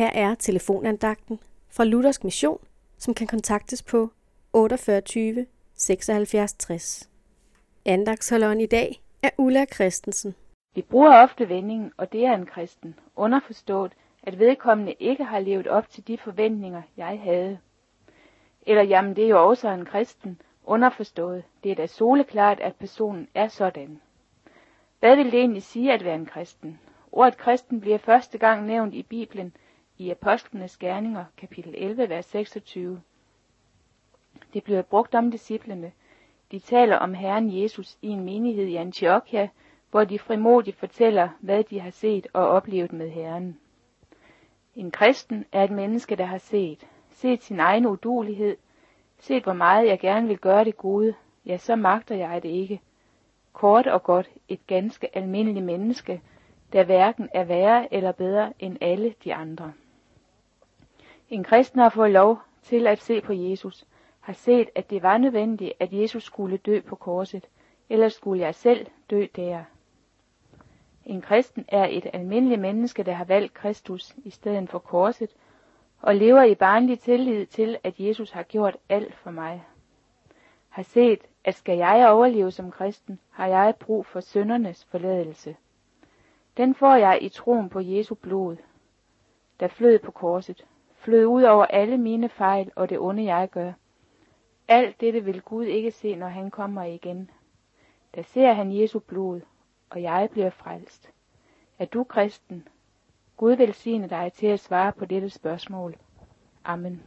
Her er telefonandagten fra Luthersk Mission, som kan kontaktes på 48 76 60. Andagsholderen i dag er Ulla Christensen. Vi bruger ofte vendingen, og det er en kristen, underforstået, at vedkommende ikke har levet op til de forventninger, jeg havde. Eller jamen, det er jo også en kristen, underforstået, det er da soleklart, at personen er sådan. Hvad vil det egentlig sige at være en kristen? Ordet kristen bliver første gang nævnt i Bibelen i Apostlenes Gerninger, kapitel 11, vers 26. Det bliver brugt om disciplene. De taler om Herren Jesus i en menighed i Antiochia, hvor de frimodigt fortæller, hvad de har set og oplevet med Herren. En kristen er et menneske, der har set, set sin egen udulighed, set hvor meget jeg gerne vil gøre det gode, ja, så magter jeg det ikke. Kort og godt et ganske almindeligt menneske, der hverken er værre eller bedre end alle de andre. En kristen har fået lov til at se på Jesus, har set, at det var nødvendigt, at Jesus skulle dø på korset, ellers skulle jeg selv dø der. En kristen er et almindeligt menneske, der har valgt Kristus i stedet for korset, og lever i barnlig tillid til, at Jesus har gjort alt for mig. Har set, at skal jeg overleve som kristen, har jeg brug for søndernes forladelse. Den får jeg i troen på Jesu blod, der flød på korset, flød ud over alle mine fejl og det onde jeg gør. Alt dette vil Gud ikke se, når han kommer igen. Der ser han Jesu blod, og jeg bliver frelst. Er du kristen? Gud velsigne dig til at svare på dette spørgsmål. Amen.